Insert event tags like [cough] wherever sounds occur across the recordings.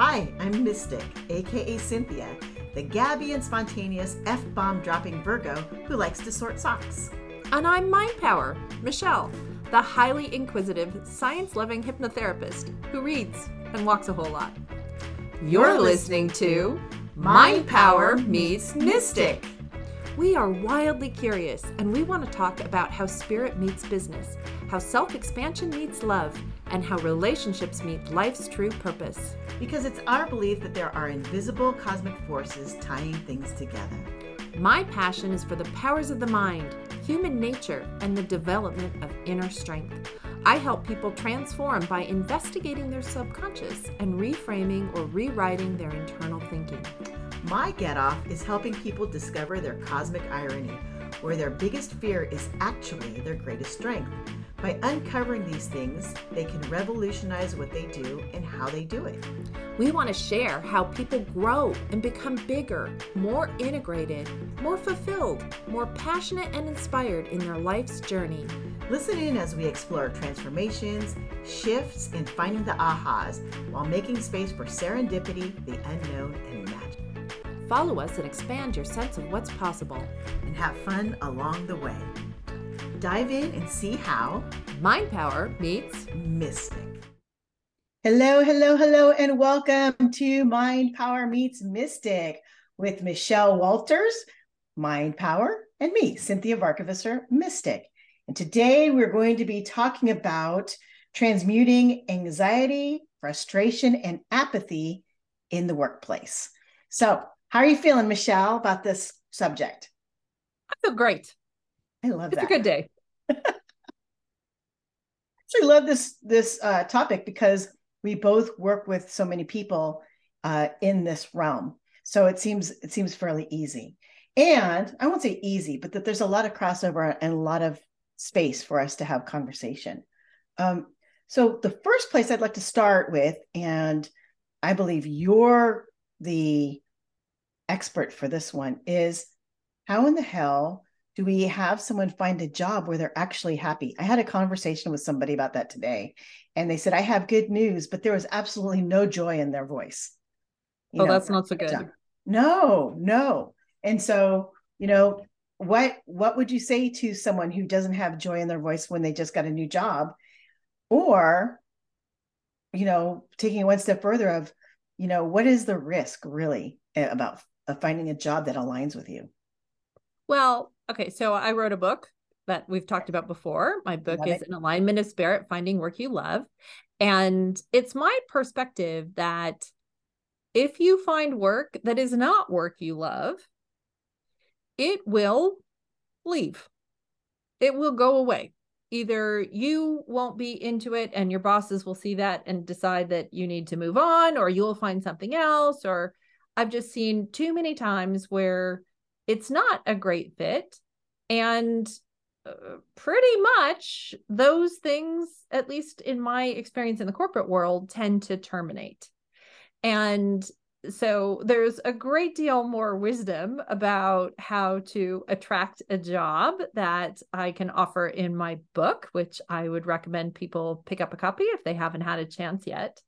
Hi, I'm Mystic, aka Cinthia, the Gabby and spontaneous F bomb dropping Virgo who likes to sort socks. And I'm Mind Power, Michelle, the highly inquisitive, science loving hypnotherapist who reads and walks a whole lot. You're listening to Mind Power Meets Mystic. We are wildly curious and we want to talk about how spirit meets business, how self expansion meets love, and how relationships meet life's true purpose. Because it's our belief that there are invisible cosmic forces tying things together. My passion is for the powers of the mind, human nature, and the development of inner strength. I help people transform by investigating their subconscious and reframing or rewriting their internal thinking. My get off is helping people discover their cosmic irony, where their biggest fear is actually their greatest strength. By uncovering these things, they can revolutionize what they do and how they do it. We want to share how people grow and become bigger, more integrated, more fulfilled, more passionate and inspired in their life's journey. Listen in as we explore transformations, shifts, and finding the ahas while making space for serendipity, the unknown, and magic. Follow us and expand your sense of what's possible. And have fun along the way. Dive in and see how Mind Power meets Mystic. Hello, hello, hello, and welcome to Mind Power Meets Mystic with Michelle Walters, Mind Power, and me, Cinthia Varkevisser, Mystic. And today we're going to be talking about transmuting anxiety, frustration, and apathy in the workplace. So, how are you feeling, Michelle, about this subject? I feel great. I love it's that. It's a good day. [laughs] I actually love this this uh, topic because we both work with so many people uh, in this realm. So it seems it seems fairly easy. And I won't say easy, but that there's a lot of crossover and a lot of space for us to have conversation. Um, so the first place I'd like to start with, and I believe you're the expert for this one, is how in the hell do we have someone find a job where they're actually happy? I had a conversation with somebody about that today, and they said, I have good news, but there was absolutely no joy in their voice. You oh, know, that's not so good. Job. No, no. And so, you know, what what would you say to someone who doesn't have joy in their voice when they just got a new job? Or, you know, taking one step further of, you know, what is the risk really eh, about finding a job that aligns with you? Well, okay, so I wrote a book that we've talked about before. My book love is it. An Alignment of Spirit Finding Work You Love. And it's my perspective that if you find work that is not work you love, it will leave. It will go away. Either you won't be into it and your bosses will see that and decide that you need to move on, or you'll find something else. Or I've just seen too many times where it's not a great fit. And uh, pretty much those things, at least in my experience in the corporate world, tend to terminate. And so there's a great deal more wisdom about how to attract a job that I can offer in my book, which I would recommend people pick up a copy if they haven't had a chance yet.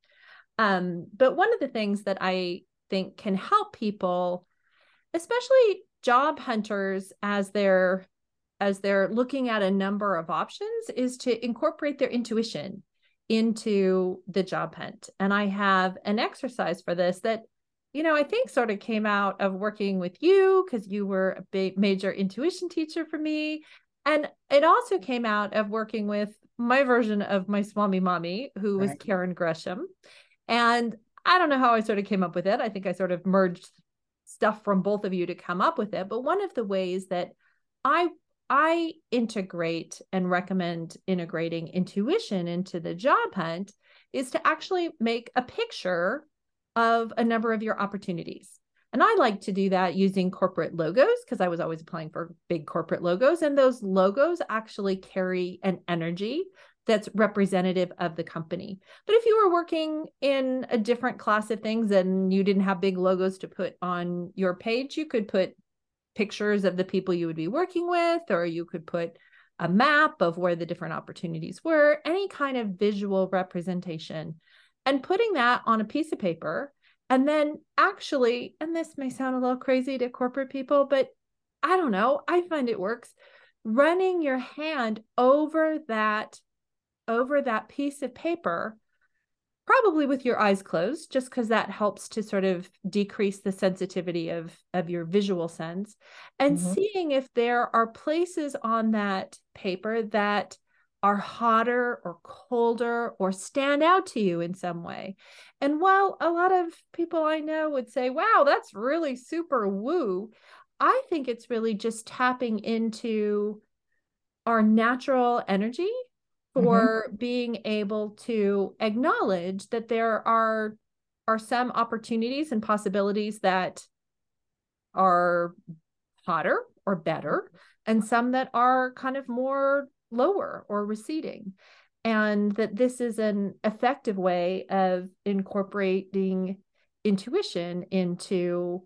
Um, but one of the things that I think can help people, especially job hunters as they're as they're looking at a number of options is to incorporate their intuition into the job hunt. And i have an exercise for this that you know i think sort of came out of working with you because you were a big major intuition teacher for me. And it also came out of working with my version of my swami mommy who right. was karen gresham. And i don't know how i sort of came up with it. I think i sort of merged stuff from both of you to come up with it. But one of the ways that i i integrate and recommend integrating intuition into the job hunt is to actually make a picture of a number of your opportunities. And i like to do that using corporate logos because i was always applying for big corporate logos and those logos actually carry an energy that's representative of the company. But if you were working in a different class of things and you didn't have big logos to put on your page, you could put pictures of the people you would be working with, or you could put a map of where the different opportunities were, any kind of visual representation. And putting that on a piece of paper And then actually, and this may sound a little crazy to corporate people, but I don't know, I find it works. Running your hand over that over that piece of paper probably with your eyes closed just because that helps to sort of decrease the sensitivity of of your visual sense and mm-hmm. seeing if there are places on that paper that are hotter or colder or stand out to you in some way. And while a lot of people I know would say, wow, that's really super woo, I think it's really just tapping into our natural energy. For mm-hmm. being able to acknowledge that there are are some opportunities and possibilities that are hotter or better and some that are kind of more lower or receding and that this is an effective way of incorporating intuition into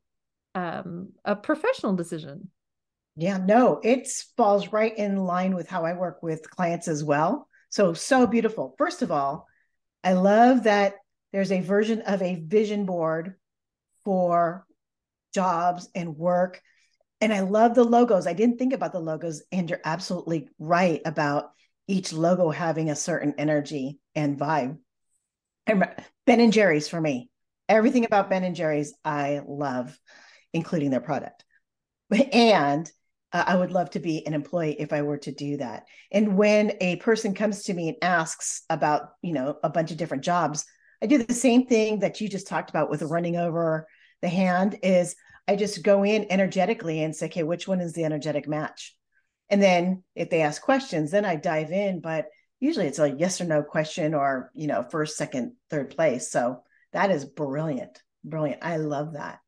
um, a professional decision yeah no it falls right in line with how i work with clients as well so, so beautiful. First of all, I love that there's a version of a vision board for jobs and work. And I love the logos. I didn't think about the logos, and you're absolutely right about each logo having a certain energy and vibe. Ben and Jerry's for me. Everything about Ben and Jerry's I love, including their product. [laughs] And uh, I would love to be an employee if I were to do that. And when a person comes to me and asks about, you know, a bunch of different jobs, I do the same thing that you just talked about with running over the hand is I just go in energetically and say, okay, which one is the energetic match? And then if they ask questions, then I dive in, but usually it's a yes or no question or, you know, first, second, third place. So that is brilliant. Brilliant. I love that.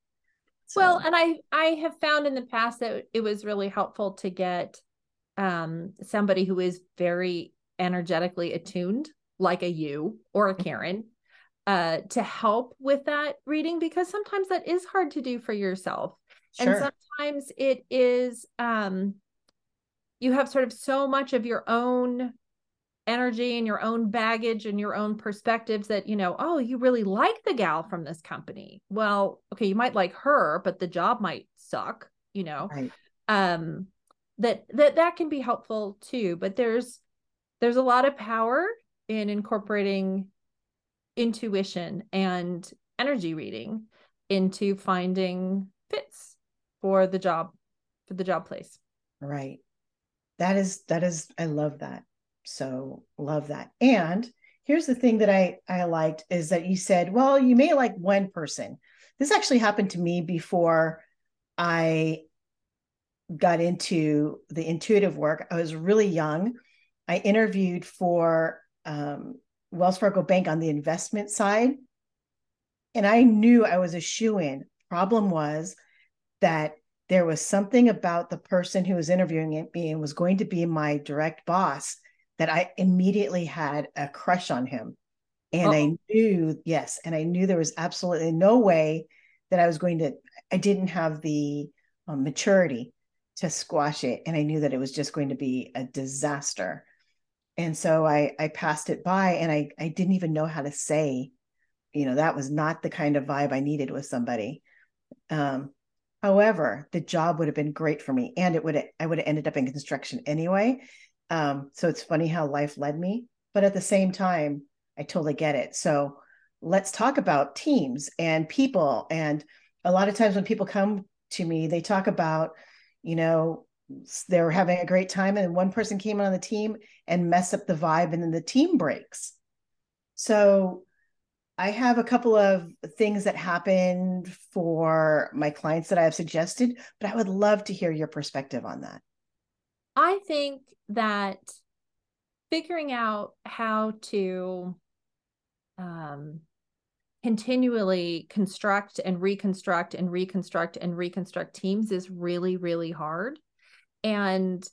So. Well, and I I have found in the past that it was really helpful to get um somebody who is very energetically attuned, like a you or a mm-hmm. Karen, uh, to help with that reading because sometimes that is hard to do for yourself. Sure. And sometimes it is um you have sort of so much of your own energy and your own baggage and your own perspectives that you know oh you really like the gal from this company. Well okay you might like her but the job might suck you know? Right. um that that that can be helpful too but there's there's a lot of power in incorporating intuition and energy reading into finding fits for the job for the job place. Right. That is that is i love that so love that. And here's the thing that I I liked is that you said, well, you may like one person. This actually happened to me before I got into the intuitive work. I was really young. I interviewed for um, Wells Fargo Bank on the investment side, and I knew I was a shoe in. Problem was that there was something about the person who was interviewing me and was going to be my direct boss that I immediately had a crush on him. And oh. I knew, yes, and I knew there was absolutely no way that I was going to, I didn't have the um, maturity to squash it. And I knew that it was just going to be a disaster. And so I, I passed it by and I, I didn't even know how to say, you know, that was not the kind of vibe I needed with somebody. Um, however, the job would have been great for me and it would, I would have ended up in construction anyway. Um, so it's funny how life led me, but at the same time, I totally get it. So let's talk about teams and people. And a lot of times when people come to me, they talk about, you know, they're having a great time and one person came on the team and mess up the vibe and then the team breaks. So I have a couple of things that happened for my clients that I have suggested, but I would love to hear your perspective on that. I think that figuring out how to um, continually construct and reconstruct and reconstruct and reconstruct teams is really, really hard. And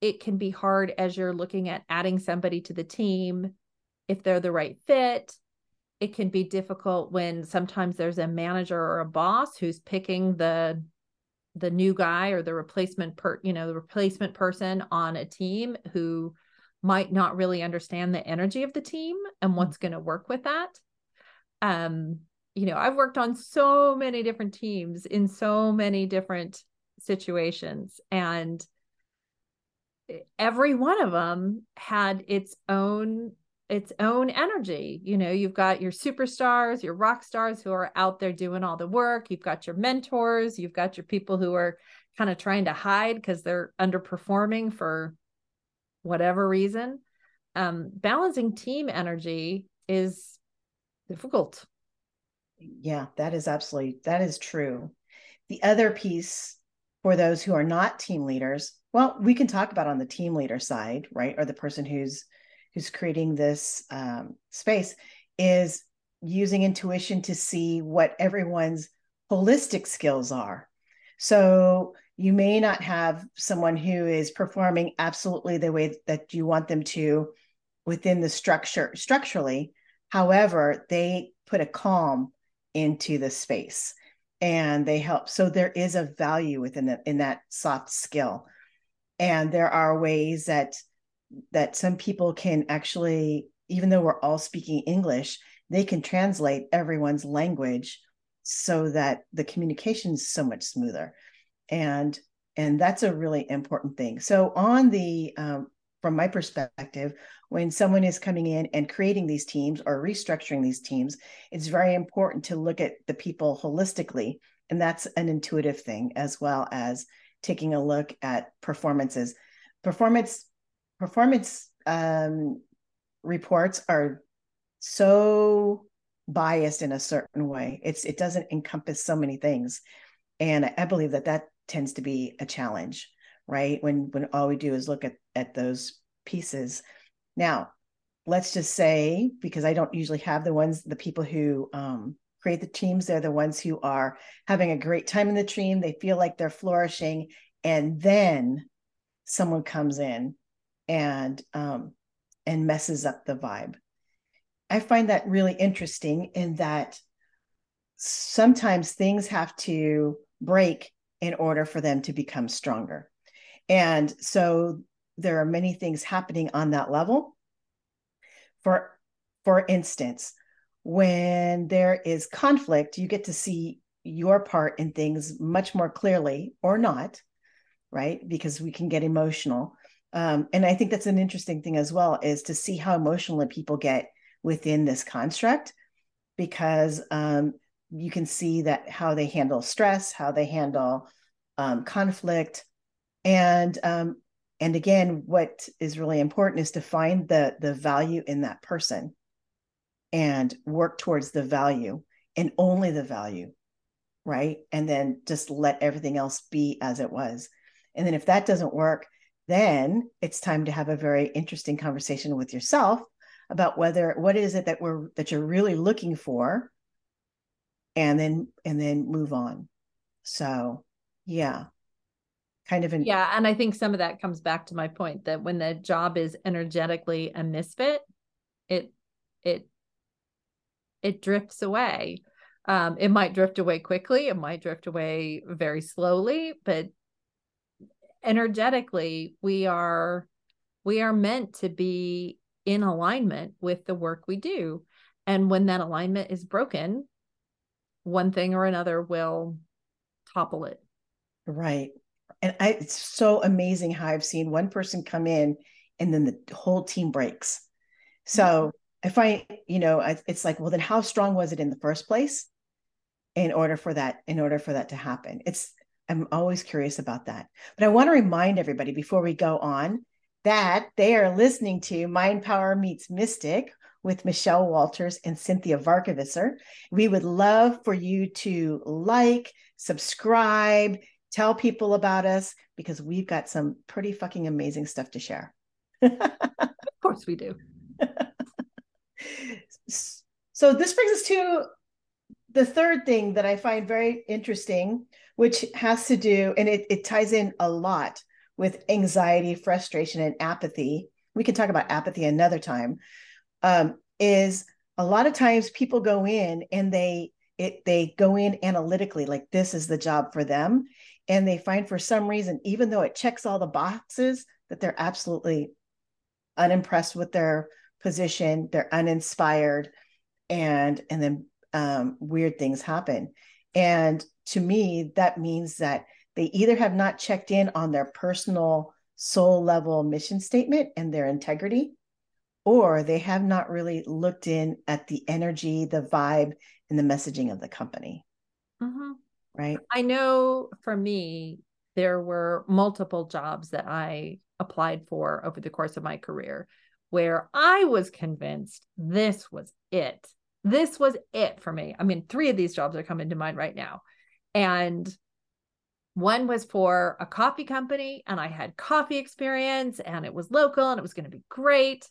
it can be hard as you're looking at adding somebody to the team if they're the right fit. It can be difficult when sometimes there's a manager or a boss who's picking the the new guy or the replacement per you know the replacement person on a team who might not really understand the energy of the team and mm. what's going to work with that um you know, I've worked on so many different teams in so many different situations and every one of them had its own its own energy. You know, you've got your superstars, your rock stars who are out there doing all the work. You've got your mentors, you've got your people who are kind of trying to hide because they're underperforming for whatever reason. Um, balancing team energy is difficult. Yeah, that is absolutely that is true. The other piece for those who are not team leaders, well, we can talk about on the team leader side, right, or the person who's who's creating this um, space is using intuition to see what everyone's holistic skills are. So you may not have someone who is performing absolutely the way that you want them to within the structure structurally. However, they put a calm into the space and they help. So there is a value within the, in that soft skill. And there are ways that that some people can actually, even though we're all speaking English, they can translate everyone's language so that the communication is so much smoother. And and that's a really important thing. So on the um, from my perspective, when someone is coming in and creating these teams or restructuring these teams, it's very important to look at the people holistically. And that's an intuitive thing, as well as taking a look at performances. Performance performance um, reports are so biased in a certain way. It's it doesn't encompass so many things, and I believe that that tends to be a challenge, right? When when all we do is look at at those pieces. Now, let's just say because I don't usually have the ones the people who um, create the teams, they're the ones who are having a great time in the team. They feel like they're flourishing, and then someone comes in and um, and messes up the vibe. I find that really interesting in that sometimes things have to break in order for them to become stronger. And so there are many things happening on that level. For for instance, when there is conflict, you get to see your part in things much more clearly or not, right? Because we can get emotional. Um, and I think that's an interesting thing as well is to see how emotional people get within this construct, because um, you can see that how they handle stress, how they handle um, conflict, and um, and again, what is really important is to find the the value in that person, and work towards the value and only the value, right? And then just let everything else be as it was. And then if that doesn't work, then it's time to have a very interesting conversation with yourself about whether what is it that we're that you're really looking for? And then and then move on. So yeah. Kind of an yeah and i think some of that comes back to my point that when the job is energetically a misfit it it it drifts away. Um it might drift away quickly it might drift away very slowly but energetically we are we are meant to be in alignment with the work we do. And when that alignment is broken one thing or another will topple it. Right. And I, it's so amazing how i've seen one person come in and then the whole team breaks. So mm-hmm. i find you know it's like well then how strong was it in the first place in order for that in order for that to happen? It's I'm always curious about that. But I want to remind everybody before we go on that they are listening to Mind Power Meets Mystic with Michelle Walters and Cinthia Varkevisser. We would love for you to like, subscribe, tell people about us because we've got some pretty fucking amazing stuff to share. [laughs] of course, we do. [laughs] so, this brings us to the third thing that I find very interesting which has to do, and it, it ties in a lot with anxiety, frustration, and apathy. We can talk about apathy another time. Um, is a lot of times people go in and they it they go in analytically, like this is the job for them, and they find for some reason, even though it checks all the boxes, that they're absolutely unimpressed with their position, they're uninspired, and and then um, weird things happen. And to me, that means that they either have not checked in on their personal soul level mission statement and their integrity, or they have not really looked in at the energy, the vibe, and the messaging of the company. Mm-hmm. Right. I know for me, there were multiple jobs that I applied for over the course of my career where I was convinced this was it. This was it for me. I mean, three of these jobs are coming to mind right now. And one was for a coffee company, and I had coffee experience, and it was local and it was going to be great.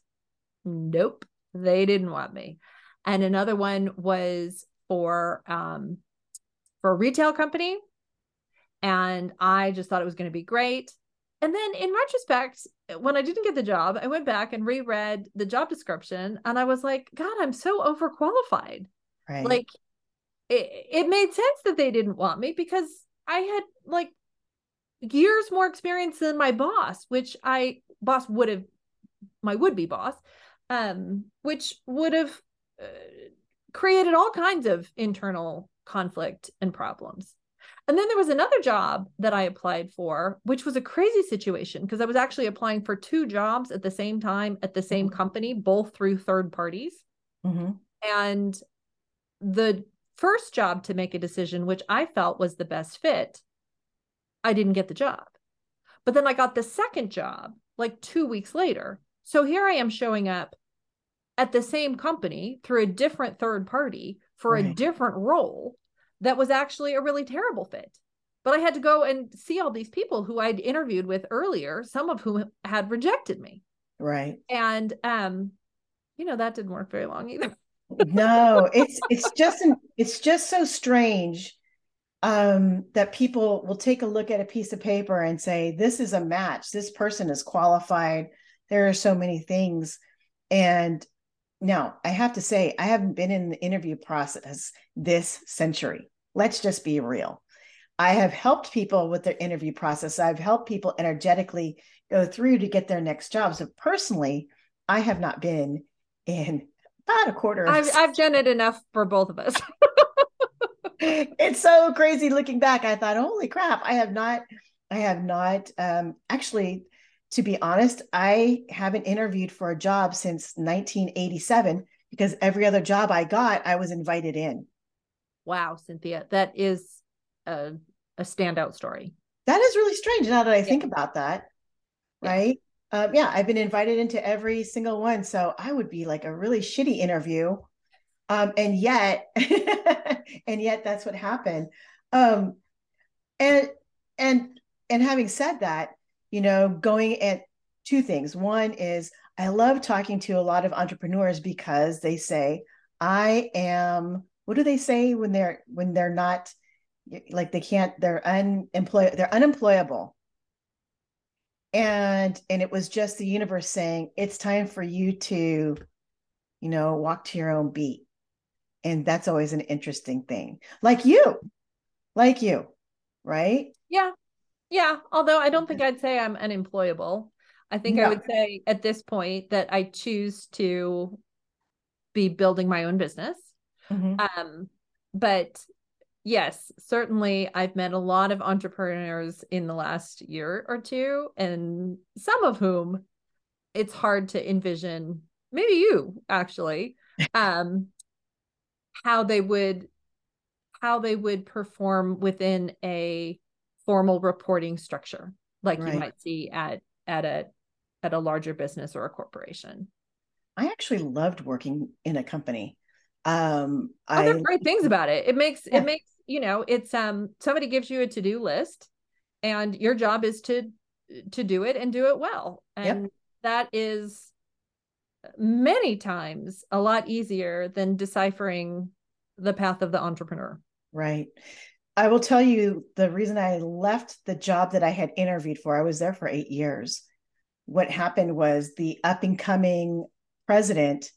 Nope, they didn't want me. And another one was for um, for a retail company, and I just thought it was going to be great. And then in retrospect, when I didn't get the job, I went back and reread the job description, and I was like, God, I'm so overqualified. Right. Like it, it made sense that they didn't want me because I had like years more experience than my boss, which I boss would have my would be boss, um, which would have uh, created all kinds of internal conflict and problems. And then there was another job that I applied for, which was a crazy situation because I was actually applying for two jobs at the same time at the same mm-hmm. company, both through third parties. Mm-hmm. And the first job to make a decision, which I felt was the best fit, I didn't get the job. But then I got the second job like two weeks later. So here I am showing up at the same company through a different third party for right. a different role that was actually a really terrible fit. But I had to go and see all these people who I'd interviewed with earlier, some of whom had rejected me. Right. And um, you know, that didn't work very long either [laughs] no, it's it's just it's just so strange um, that people will take a look at a piece of paper and say, "This is a match. This person is qualified." There are so many things, and now I have to say, I haven't been in the interview process this century. Let's just be real. I have helped people with their interview process. I've helped people energetically go through to get their next job. So personally, I have not been in about a quarter. I've, I've done it enough for both of us. [laughs] it's so crazy looking back. I thought, holy crap, I have not, I have not um, actually, to be honest, I haven't interviewed for a job since 1987 because every other job I got, I was invited in. Wow, Cinthia, that is a, a standout story. That is really strange now that I think about that. Right. Um, yeah, I've been invited into every single one. So I would be like a really shitty interview. Um, and yet, [laughs] and yet that's what happened. Um, and and and having said that, you know, going at two things. One is I love talking to a lot of entrepreneurs because they say, I am what do they say when they're when they're not like they can't they're unemployed they're unemployable? And and it was just the universe saying it's time for you to you know walk to your own beat. And that's always an interesting thing. Like you like you right? Yeah. Yeah. Although i don't think i'd say i'm unemployable. I think no. i would say at this point that i choose to be building my own business mm-hmm. um but yes, certainly I've met a lot of entrepreneurs in the last year or two, and some of whom it's hard to envision, maybe you actually, [laughs] um, how they would how they would perform within a formal reporting structure like right. you might see at at a at a larger business or a corporation. I actually loved working in a company. Um, oh, I, great things about it. It makes yeah. it makes you know it's um somebody gives you a to-do list and your job is to to do it and do it well and yep. that is many times a lot easier than deciphering the path of the entrepreneur right i will tell you the reason i left the job that i had interviewed for i was there for eight years what happened was the up and coming president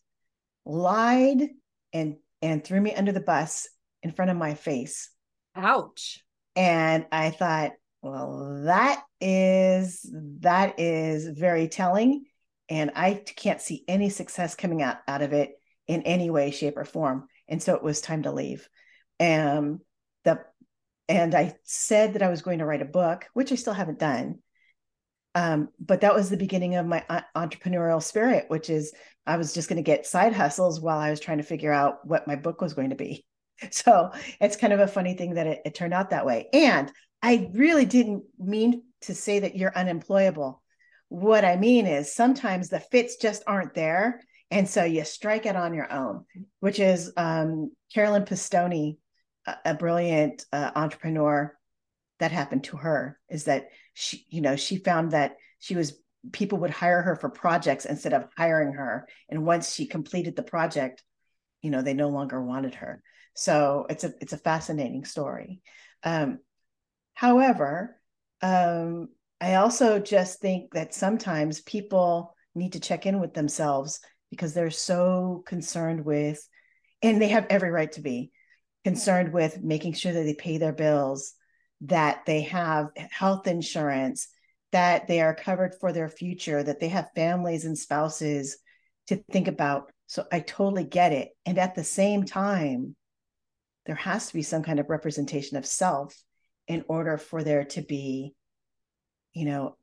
lied and and threw me under the bus in front of my face. Ouch. And I thought, well, that is that is very telling. And I can't see any success coming out, out of it in any way, shape, or form. and so it was time to leave. And the and I said that I was going to write a book, which I still haven't done. Um, but that was the beginning of my uh, entrepreneurial spirit, which is I was just going to get side hustles while I was trying to figure out what my book was going to be. [laughs] So it's kind of a funny thing that it, it turned out that way. And I really didn't mean to say that you're unemployable. What I mean is sometimes the fits just aren't there. And so you strike it on your own, which is um, Carolyn Pistone, a, a brilliant uh, entrepreneur. That happened to her is that she, you know, she found that she was people would hire her for projects instead of hiring her. And once she completed the project, you know, they no longer wanted her. So it's a it's a fascinating story. Um, however, um, I also just think that sometimes people need to check in with themselves because they're so concerned with, and they have every right to be concerned with making sure that they pay their bills, that they have health insurance, that they are covered for their future, that they have families and spouses to think about. So I totally get it. And at the same time, there has to be some kind of representation of self in order for there to be, you know,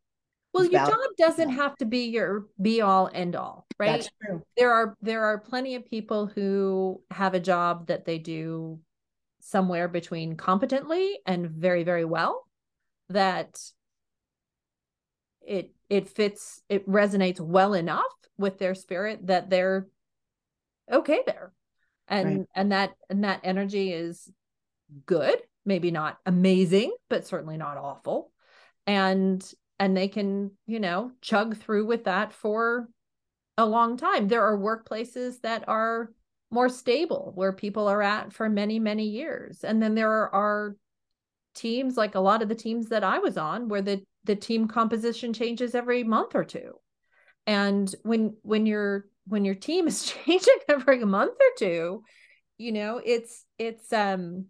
well your job doesn't have to be your be all end all right there are there are plenty of people who have a job that they do somewhere between competently and very very well that it it fits it resonates well enough with their spirit that they're okay there. And right. and that and that energy is good maybe not amazing but certainly not awful. And and they can you know chug through with that for a long time. There are workplaces that are more stable where people are at for many many years. And then there are, are teams like a lot of the teams that I was on where the the team composition changes every month or two. And when when your when your team is [laughs] changing every month or two, you know, it's it's um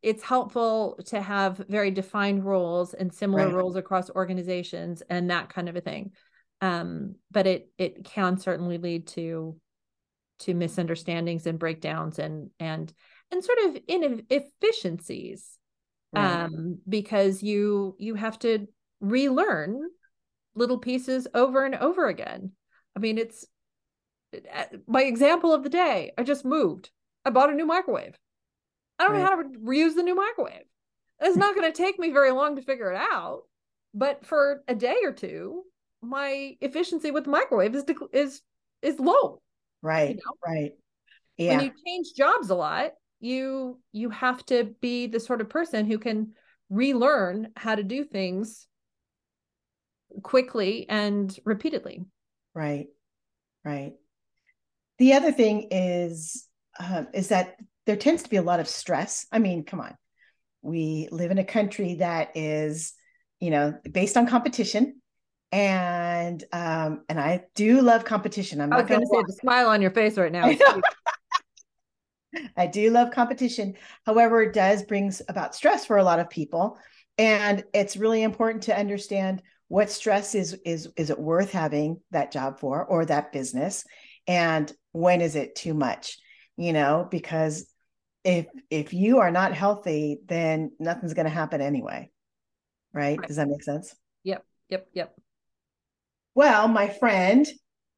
it's helpful to have very defined roles and similar right. roles across organizations and that kind of a thing um, but it it can certainly lead to to misunderstandings and breakdowns and and and sort of inefficiencies right. um, because you you have to relearn little pieces over and over again. I mean, it's my example of the day. I just moved. I bought a new microwave. I don't right. know how to reuse the new microwave. It's not going to take me very long to figure it out, but for a day or two, my efficiency with the microwave is is is low. Right. You know? Right. Yeah. When you change jobs a lot, you you have to be the sort of person who can relearn how to do things quickly and repeatedly. Right right. The other thing is uh, is that there tends to be a lot of stress. I mean come on. We live in a country that is you know based on competition and um and i do love competition. I'm I was going to say the smile on your face right now [laughs] I do love competition. However, it does brings about stress for a lot of people. And it's really important to understand what stress is is is it worth having that job for or that business and when is it too much you know because if if you are not healthy then nothing's going to happen anyway right? right does that make sense yep yep yep well my friend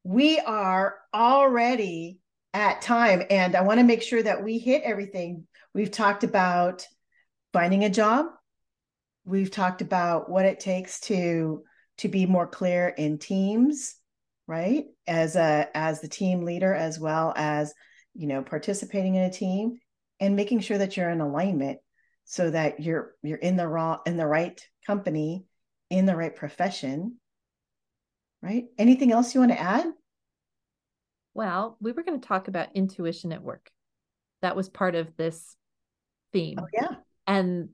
we are already at time. And I want to make sure that we hit everything. We've talked about finding a job. We've talked about what it takes to to be more clear in teams, right? As a as the team leader, as well as you know participating in a team and making sure that you're in alignment so that you're you're in the raw in the right company in the right profession right anything else you want to add well, we were going to talk about intuition at work. That was part of this theme. Oh, yeah. And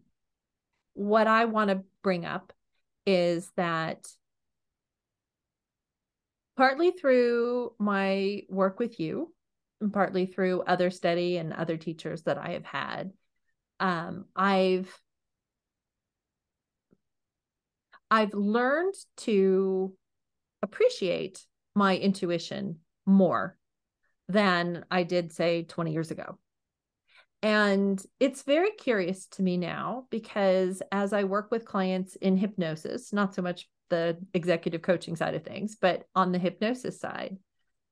what I want to bring up is that partly through my work with you, and partly through other study and other teachers that I have had, um, I've I've learned to appreciate my intuition more than I did, say, 20 years ago. And it's very curious to me now because as I work with clients in hypnosis, not so much the executive coaching side of things, but on the hypnosis side,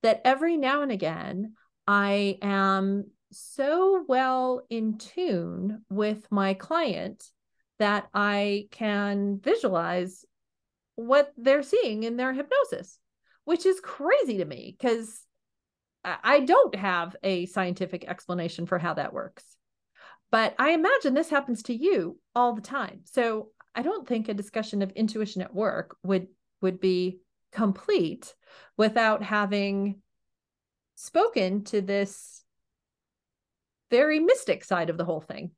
that every now and again, I am so well in tune with my client that I can visualize what they're seeing in their hypnosis, which is crazy to me because I don't have a scientific explanation for how that works. But I imagine this happens to you all the time. So I don't think a discussion of intuition at work would would be complete without having spoken to this very mystic side of the whole thing.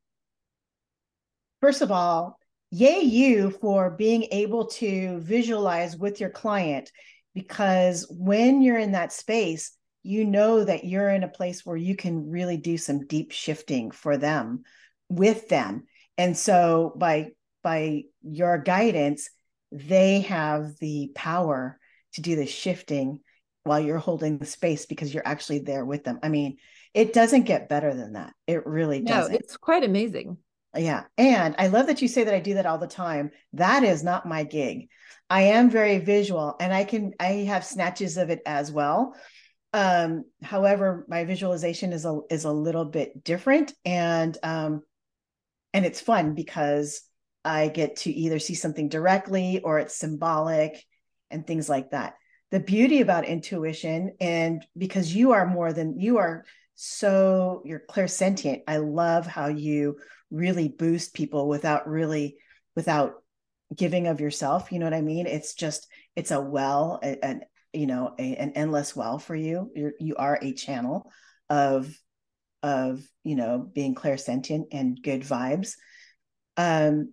First of all, yay you for being able to visualize with your client because when you're in that space, you know that you're in a place where you can really do some deep shifting for them with them. And so by by your guidance they have the power to do the shifting while you're holding the space because you're actually there with them. I mean it doesn't get better than that. It really doesn't. no, it's quite amazing yeah and i love that you say that i do that all the time that is not my gig i am very visual and i can i have snatches of it as well um, however, my visualization is a is a little bit different, and um, and it's fun because I get to either see something directly or it's symbolic and things like that. The beauty about intuition, and because you are more than you are so you're clairsentient. I love how you really boost people without really without giving of yourself. You know what I mean? It's just it's a well, and you know a, an endless well for you you're you are a channel of of you know being clairsentient and good vibes um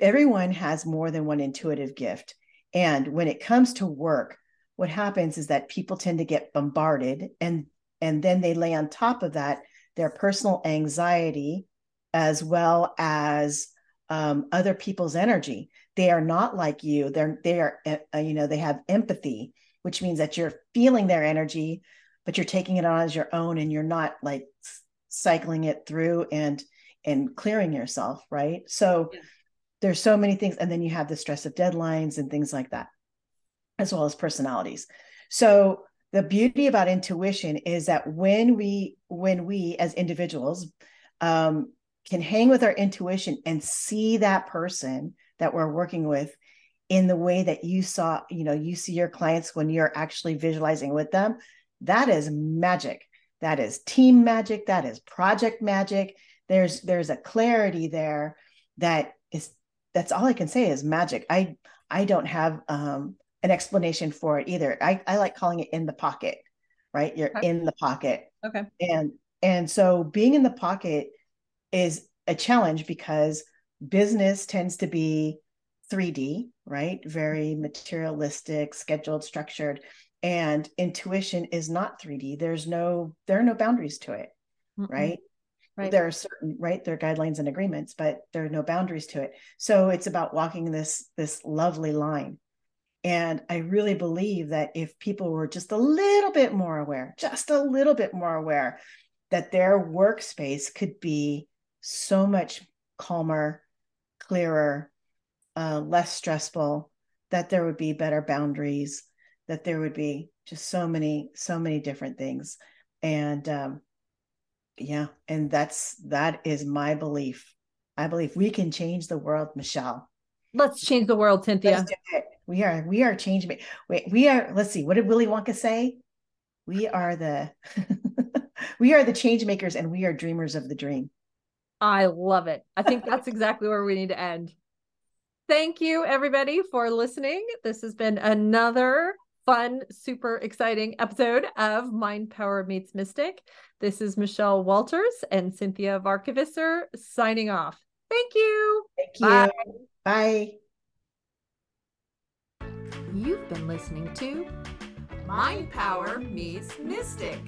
everyone has more than one intuitive gift and when it comes to work what happens is that people tend to get bombarded and and then they lay on top of that their personal anxiety as well as um, other people's energy. They are not like you. They're they are uh, you know they have empathy which means that you're feeling their energy but you're taking it on as your own and you're not like cycling it through and and clearing yourself right? So yeah. there's so many things and then you have the stress of deadlines and things like that as well as personalities. So the beauty about intuition is that when we when we as individuals um, can hang with our intuition and see that person that we're working with in the way that you saw, you know, you see your clients when you're actually visualizing with them, that is magic. That is team magic. That is project magic. There's there's a clarity there that is that's all I can say is magic. I I don't have um, an explanation for it either. I, I like calling it in the pocket, right? You're okay. in the pocket. Okay. And and so being in the pocket is a challenge because business tends to be 3D, right? Very materialistic, scheduled, structured. And intuition is not 3D. There's no, there are no boundaries to it, mm right? Right. There are certain, right? There are guidelines and agreements, but there are no boundaries to it. So it's about walking this, this lovely line. And I really believe that if people were just a little bit more aware, just a little bit more aware, that their workspace could be so much calmer, clearer, uh, less stressful, that there would be better boundaries, that there would be just so many, so many different things. And um, yeah, and that's that is my belief. I believe we can change the world, Michelle. Let's change the world, Cinthia. We are we are change Wait, we are. Let's see. What did Willy Wonka say? We are the [laughs] we are the change makers, and we are dreamers of the dream. I love it. I think that's exactly where we need to end. Thank you, everybody, for listening. This has been another fun, super exciting episode of Mind Power Meets Mystic. This is Michelle Walters and Cinthia Varkevisser signing off. Thank you. Thank you. Bye. Bye. You've been listening to Mind Power Meets Mystic.